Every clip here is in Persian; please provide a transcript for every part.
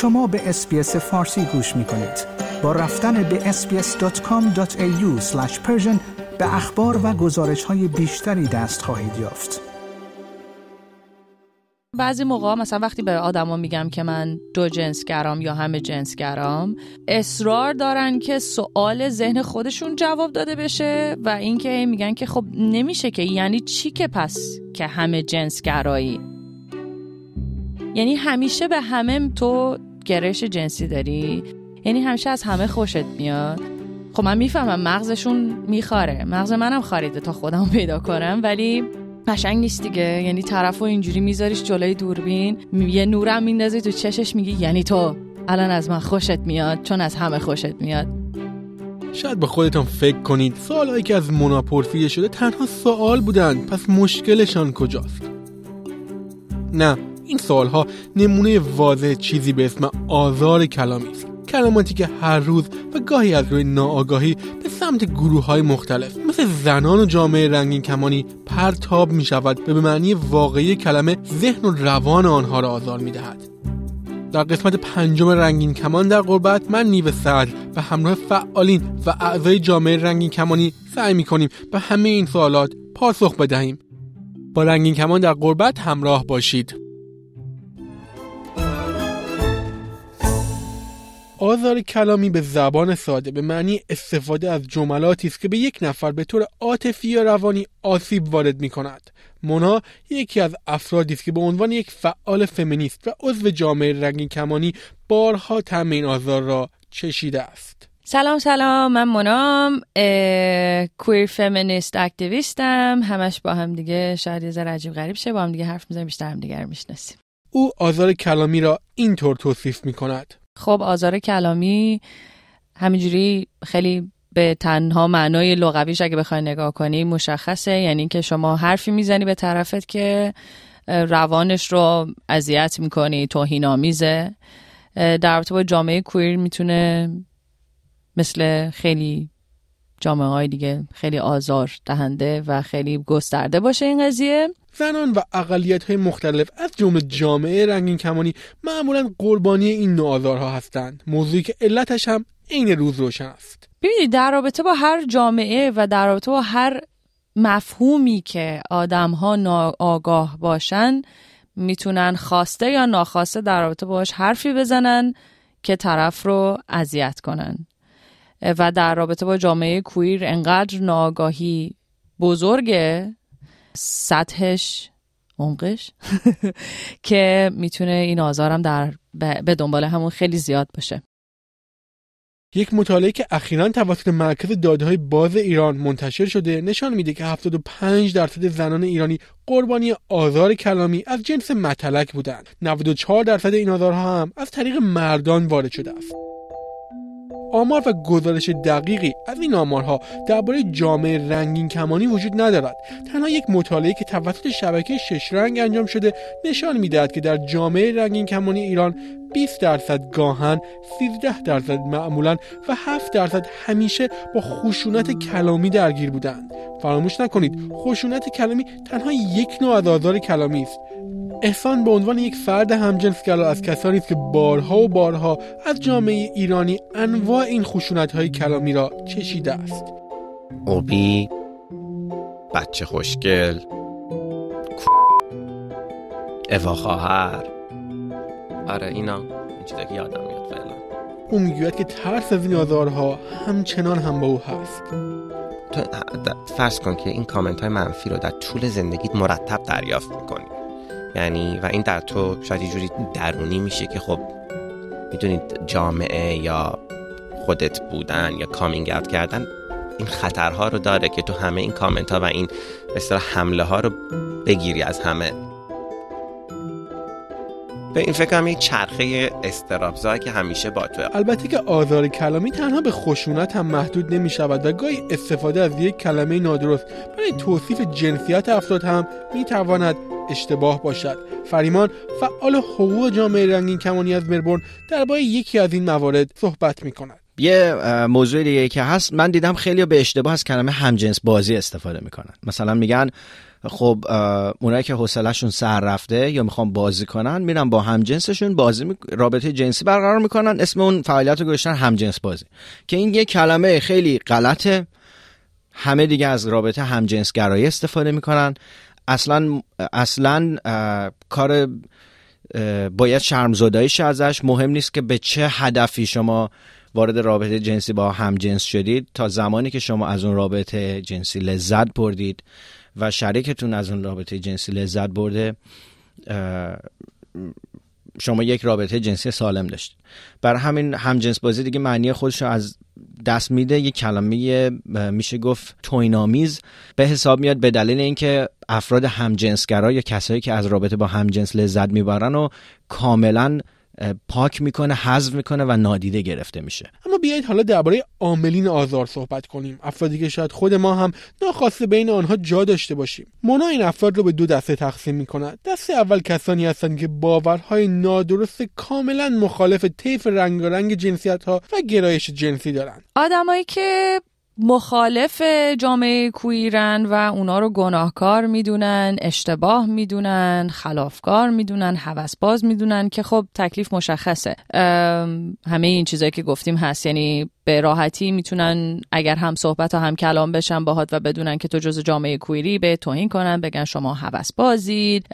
شما به اسپیس فارسی گوش می کنید. با رفتن به sbs.com.au به اخبار و گزارش های بیشتری دست خواهید یافت. بعضی موقع مثلا وقتی به آدما میگم که من دو جنسگرام یا همه جنسگرام اصرار دارن که سوال ذهن خودشون جواب داده بشه و اینکه میگن که خب نمیشه که یعنی چی که پس که همه جنسگرایی یعنی همیشه به همه تو گرش جنسی داری؟ یعنی همیشه از همه خوشت میاد؟ خب من می‌فهمم مغزشون میخاره مغز منم خاریده تا خودم پیدا کنم ولی قشنگ نیست دیگه. یعنی طرف و اینجوری میذاریش جلوی دوربین یه نورم میندازی تو چشش میگی یعنی تو. الان از من خوشت میاد چون از همه خوشت میاد. شاید به خودتون فکر کنید سوالهایی که از مونا پرسیده شده تنها سوال بودن. پس مشکلشان کجاست؟ نه. این سوالها نمونه واضح چیزی به اسم آزار کلامی است. کلماتی که هر روز و گاهی از روی ناآگاهی به سمت گروه های مختلف مثل زنان و جامعه رنگین کمانی پرتاب می شود و به معنی واقعی کلمه ذهن و روان آنها را آزار می دهد. در قسمت پنجم رنگین کمان در قربت من نیو سعد و همراه فعالین و اعضای جامعه رنگین کمانی سعی می کنیم به همه این سوالات پاسخ بدهیم. با رنگین کمان در قربت همراه باشید. آزار کلامی به زبان ساده به معنی استفاده از جملاتی است که به یک نفر به طور عاطفی یا روانی آسیب وارد می کند. مونا یکی از افرادی است که به عنوان یک فعال فمینیست و عضو جامعه رنگین کمانی بارها طعم این آزار را چشیده است. سلام سلام. من منام کویر فمینیست اکتیویستم همش با هم دیگه شاید یه ذره عجیب غریب شه. با هم دیگه حرف می‌زنیم بیشتر هم دیگه رو می‌شناسیم. او آزار کلامی را اینطور توصیف می کند خب آزار کلامی همینجوری خیلی به تنها معنای لغویش اگه بخوای نگاه کنی مشخصه. یعنی که شما حرفی می‌زنی به طرفت که روانش رو اذیت می‌کنی توهین آمیزه در رابطه با جامعه کویر می‌تونه مثل خیلی جامعه های دیگه خیلی آزار دهنده و خیلی گسترده باشه این قضیه. زنان و اقلیت های مختلف از جمله جامعه رنگین کمانی معمولا قربانی این نوع آزارها هستند. موضوعی که علتش هم عین روز روشن است. ببینید در رابطه با هر جامعه و در رابطه با هر مفهومی که آدم ها ناآگاه باشن می‌تونن خواسته یا ناخواسته در رابطه باش حرفی بزنن که طرف رو اذیت کنن. و در رابطه با جامعه کویر انقدر ناآگاهی بزرگه سطحش عمقش که می‌تونه این آزارم در به دنبال همون خیلی زیاد باشه. یک مطالعه که اخیرا توسط مرکز دادههای باز ایران منتشر شده نشان میده که 75 درصد زنان ایرانی قربانی آزار کلامی از جنس متلک بودند. 94 درصد این آزارها هم از طریق مردان وارد شده است. آمار و گزارش دقیقی از این آمارها درباره جامعه رنگین کمانی وجود ندارد. تنها یک مطالعه که توسط شبکه شش رنگ انجام شده نشان می‌دهد که در جامعه رنگین کمانی ایران 20 درصد گاهن 13 درصد معمولا و 7 درصد همیشه با خشونت کلامی درگیر بودند. فراموش نکنید خشونت کلامی تنها یک نوع از آزار کلامی است. احسان به عنوان یک فرد همجنسگرا از کسانی است که بارها و بارها از جامعه ایرانی انواع این خشونت های کلامی را چشیده است. اوبی بچه خوشگل اوا خواهر. آره اینا این چیزا که یادم میاد فعلا. او می‌گوید که ترس از این آزارها همچنان هم با او هست. تو فرض کن که این کامنت های منفی رو در طول زندگیت مرتب دریافت می‌کنی. یعنی و این در تو شاید یه جوری درونی میشه که خب می‌دونید جامعه یا خودت بودن یا کامینگ اوت کردن این خطرها رو داره که تو همه این کامنت ها و این مثلا حمله ها رو بگیری از همه. به این فکر یک چرخه استرابزایی که همیشه با تو. البته که آزار کلامی تنها به خشونت هم محدود نمی شود و گاهی استفاده از یک کلمه نادرست برای توصیف جنسیت افراد هم می تواند اشتباه باشد. فریمان فعال حقوق جامعه رنگین کمانی از مربورن درباره یکی از این موارد صحبت می کند یه موضوع دیگه که هست من دیدم خیلی به اشتباه از کلمه همجنس بازی استفاده می‌کنن. مثلا میگن خب اونایی که حوصلهشون سر رفته یا می‌خوان بازی کنن میرن با همجنسشون بازی می... رابطه جنسی برقرار می‌کنن اسم اون فعالیت رو گذاشتن همجنس بازی. که این یه کلمه خیلی غلطه. همه دیگه از رابطه همجنسگرایی استفاده می‌کنن. اصلا اصلا کار باید شرمزداییش ازش مهم نیست که به چه هدفی شما وارد رابطه جنسی با هم جنس شدید. تا زمانی که شما از اون رابطه جنسی لذت بردید و شریکتون از اون رابطه جنسی لذت برده. شما یک رابطه جنسی سالم داشتید. بر همین همجنس بازی دیگه معنی خودش رو از دست میده. یک کلمه میشه گفت توینامیز به حساب میاد به دلیل اینکه افراد همجنسگرا یا کسایی که از رابطه با همجنس لذت می‌برن و کاملا پاک می‌کنه حذف می‌کنه و نادیده گرفته میشه. اما بیایید حالا درباره عاملین آزار صحبت کنیم. افرادی که شاید خود ما هم ناخواسته بین آنها جا داشته باشیم. مونا این افراد رو به دو دسته تقسیم می‌کند. دسته اول کسانی هستند که باورهای نادرست کاملا مخالف طیف رنگارنگ جنسیت ها و گرایش جنسی دارند. آدمایی که مخالف جامعه کویرن و اونا رو گناهکار می‌دونن اشتباه می‌دونن خلافکار می‌دونن حوسباز می‌دونن که خب تکلیف مشخصه. همه این چیزایی که گفتیم هست. یعنی به راحتی می‌تونن اگر هم صحبت ها هم کلام بشن باهات و بدونن که تو جز جامعه کویری به توهین کنن بگن شما حوس بازید.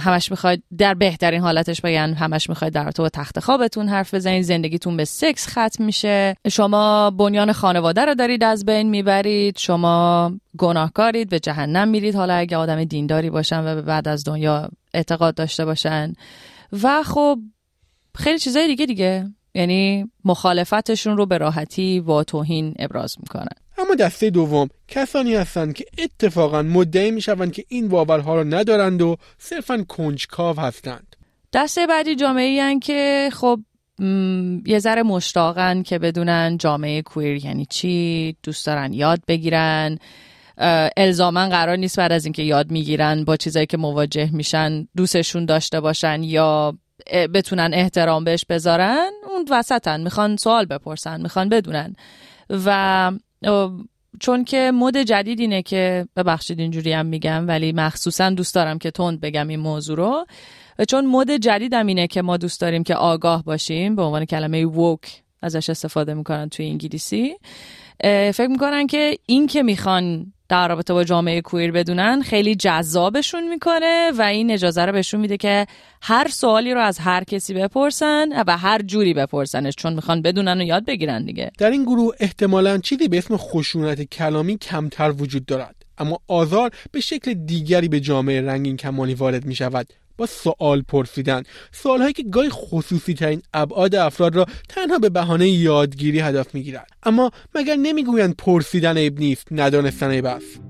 همش می‌خواید در بهترین حالتش بگن همش می‌خواید در تو تخت خوابتون حرف بزنید زندگیتون به سکس ختم میشه. شما بنیان خانواده رو دارید از بین می‌برید شما گناهکارید به جهنم میرید. حالا اگه آدم دینداری باشن و بعد از دنیا اعتقاد داشته باشن. و خب خیلی چیزای دیگه دیگه. یعنی مخالفتشون رو به راحتی با توهین ابراز می‌کنن. اما دسته دوم کسانی هستند که اتفاقا مدعی می‌شوند که این باورها رو ندارند و صرفا کنجکاو هستند. دسته بعدی جامعه هن که خب یه ذره مشتاقن که بدونن جامعه کویر یعنی چی دوست دارن یاد بگیرن. الزاما قرار نیست بعد از اینکه یاد می‌گیرن با چیزایی که مواجه میشن دوستشون داشته باشن یا بتونن احترام بهش بذارن اون وسطن. می‌خوان سوال بپرسن می‌خوان بدونن. و چون که مد جدید اینه که ببخشید اینجوری هم میگم ولی مخصوصا دوست دارم که تند بگم این موضوع رو. چون مد جدیدم اینه که ما دوست داریم که آگاه باشیم به عنوان کلمه ووک ازش استفاده می‌کنن توی انگلیسی. فکر می‌کنن که این که می‌خوان در رابطه با جامعه کویر بدونن خیلی جذابشون می‌کنه و این اجازه رو بهشون میده که هر سوالی رو از هر کسی بپرسن و هر جوری بپرسنش چون می‌خوان بدونن و یاد بگیرن دیگه. در این گروه احتمالا چیزی به اسم خشونت کلامی کمتر وجود دارد اما آزار به شکل دیگری به جامعه رنگین کمانی وارد می شود با سوال پرسیدن. سوال هایی که گاهی خصوصی ترین ابعاد افراد را تنها به بهانه یادگیری هدف می‌گیرند. اما مگر نمی‌گویند پرسیدن عیب نیست ندانستن عیب است؟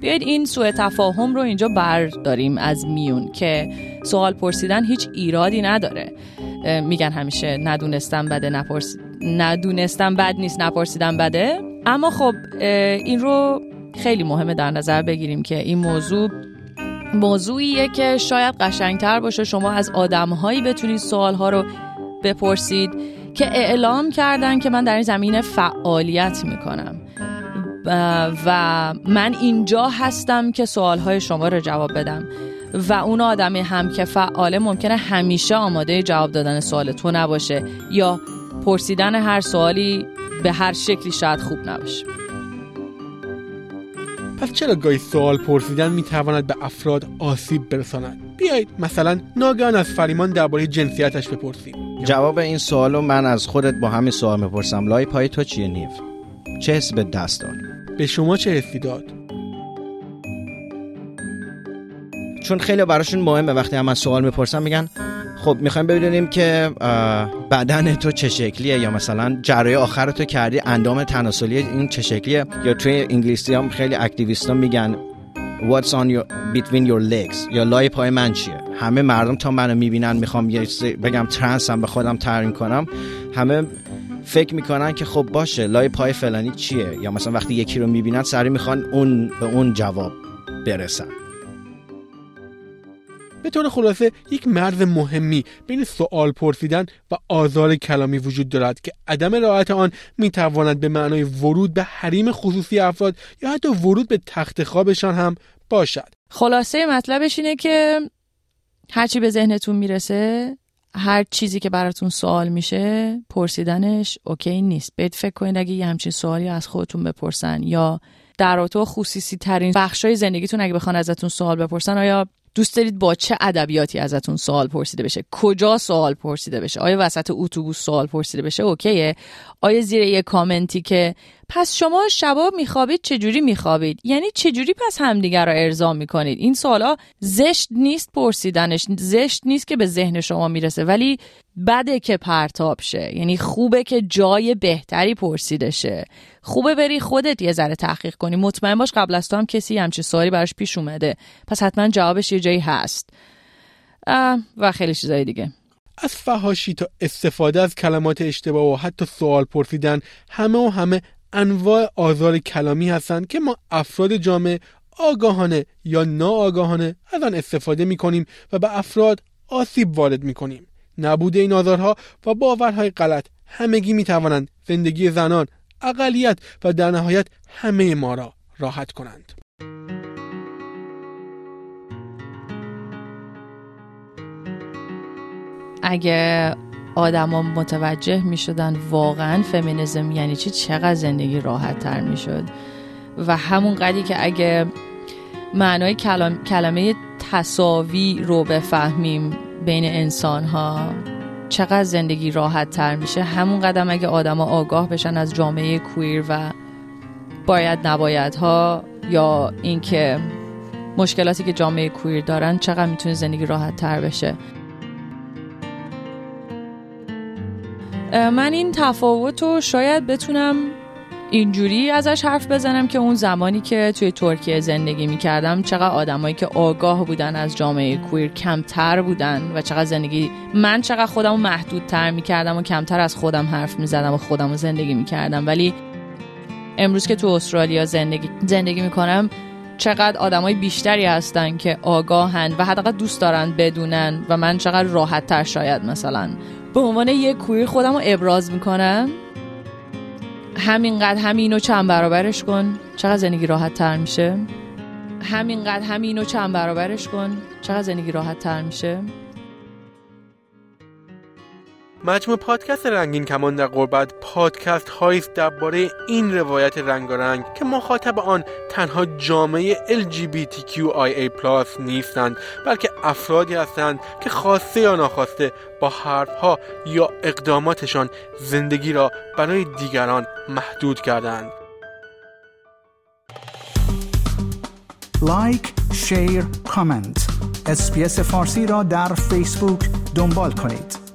بیاید این سوء تفاهم رو اینجا برداریم از میون که سوال پرسیدن هیچ ایرادی نداره. میگن همیشه ندونستم بده نپرس ندونستم بد نیست نپرسیدن بده. اما خب این رو خیلی مهمه در نظر بگیریم که این موضوع موضوعیه که شاید قشنگتر باشه شما از آدمهایی بتونید سوالها رو بپرسید که اعلام کردن که من در این زمینه فعالیت می‌کنم. و من اینجا هستم که سوالهای شما رو جواب بدم. و اون آدمی هم که فعاله ممکنه همیشه آماده جواب دادن سوال تو نباشه یا پرسیدن هر سوالی به هر شکلی شاید خوب نباشه. پس چرا گاهی سوال پرسیدن می‌تواند به افراد آسیب برساند؟ بیایید مثلا ناگهان از فریمان درباره جنسیتش بپرسیم. جواب این سوالو من از خودت با همین سوال می‌پرسم. لای پای تو چیه نیو؟ چه حسی به دست داد؟ به شما چه حسی داد؟ چون خیلی براشون مهمه وقتی هم سوال می‌پرسم میگن خب می‌خوایم ببینیم که بدن تو چه شکلیه یا مثلا جرای آخر تو کردی اندام تناسلی این چه شکلیه؟ یا توی انگلیسی هم خیلی اکتیویست میگن What's on your between your legs یا لای پای من چیه؟ همه مردم تا منو می‌بینن می‌خوام یه بگم هم به خودم تعریف کنم. همه فکر می‌کنن که خب باشه لای پای فلانی چیه؟ یا مثلا وقتی یکی رو می‌بینن سری می‌خوان اون به اون جواب برسن. به طور خلاصه یک مرز مهمی بین سوال پرسیدن و آزار کلامی وجود دارد که عدم رعایت آن می‌تواند به معنای ورود به حریم خصوصی افراد یا حتی ورود به تخت خوابشان هم باشد. خلاصه مطلبش اینه که هرچی به ذهنتون می‌رسه هر چیزی که براتون سوال میشه پرسیدنش اوکی نیست. بهت فکر کنید اگه یه همچین سوالی از خودتون بپرسن یا در تو خصوصی ترین بخشای زندگیتون اگه بخوان ازتون سوال بپرسن آیا دوست دارید با چه ادبیاتی ازتون سوال پرسیده بشه؟ کجا سوال پرسیده بشه؟ آیا وسط اتوبوس سوال پرسیده بشه؟ اوکیه. آیا زیر یه کامنتی که پس شما شبا میخوابید چجوری میخوابید؟ یعنی چجوری پس همدیگر رو ارضا می‌کنید؟ این سوالا زشت نیست پرسیدنش. زشت نیست که به ذهن شما می‌رسه ولی بده که پرتاب شه. یعنی خوبه که جای بهتری پرسیده شه. خوبه بری خودت یه ذره تحقیق کنی. مطمئن باش قبل از تو هم کسی همچه سوالی براش پیش اومده. پس حتما جوابش یه جایی هست. و خیلی چیزای دیگه. از فهاشی تا استفاده از کلمات اشتباه و حتی سوال پرسیدن همه و همه انواع آزار کلامی هستند که ما افراد جامعه آگاهانه یا ناآگاهانه از آن استفاده می کنیم و به افراد آسیب وارد می کنیم. نبود این آزارها و باورهای غلط همگی می توانند زندگی زنان، اقلیت و در نهایت همه ما را راحت کنند. اگه آدما متوجه می شدن واقعا فمینیزم یعنی چی چقدر زندگی راحت تر می شد و همون قدی که اگه معنای کلام، کلمه تصاوی رو بفهمیم بین انسان ها چقدر زندگی راحت تر میشه همون قدم اگه آدما آگاه بشن از جامعه کویر و باید نباید ها یا اینکه مشکلاتی که جامعه کویر دارن چقدر می‌تونه زندگی راحت تر بشه. من این تفاوت رو شاید بتونم اینجوری ازش حرف بزنم که اون زمانی که توی ترکیه زندگی می کردم چقدر آدمایی که آگاه بودن از جامعه کویر کمتر بودن و چقدر زندگی من چقدر خودم رو محدودتر می کردم و کمتر از خودم حرف می زدم و خودم رو زندگی می کردم ولی امروز که تو استرالیا زندگی زندگی می کنم چقدر آدمای بیشتری هستن که آگاهند و حداقل دوست دارن بدونن و من چقدر راحت تر شاید مثلا. به عنوان یک کویر خودم رو ابراز می‌کنم. همینقدر همینو چند برابرش کن. چقدر زندگی راحت تر میشه؟ همینقدر همینو چند برابرش کن. چقدر زندگی راحت تر میشه؟ مجموع پادکست رنگین کمان در قربت پادکست هایی درباره این روایت رنگارنگ که مخاطب آن تنها جامعه LGBTQIA+ نیستند بلکه افرادی هستند که خواسته یا ناخواسته با حرفها یا اقداماتشان زندگی را برای دیگران محدود کردند. like، share، comment اسپیس فارسی را در فیسبوک دنبال کنید.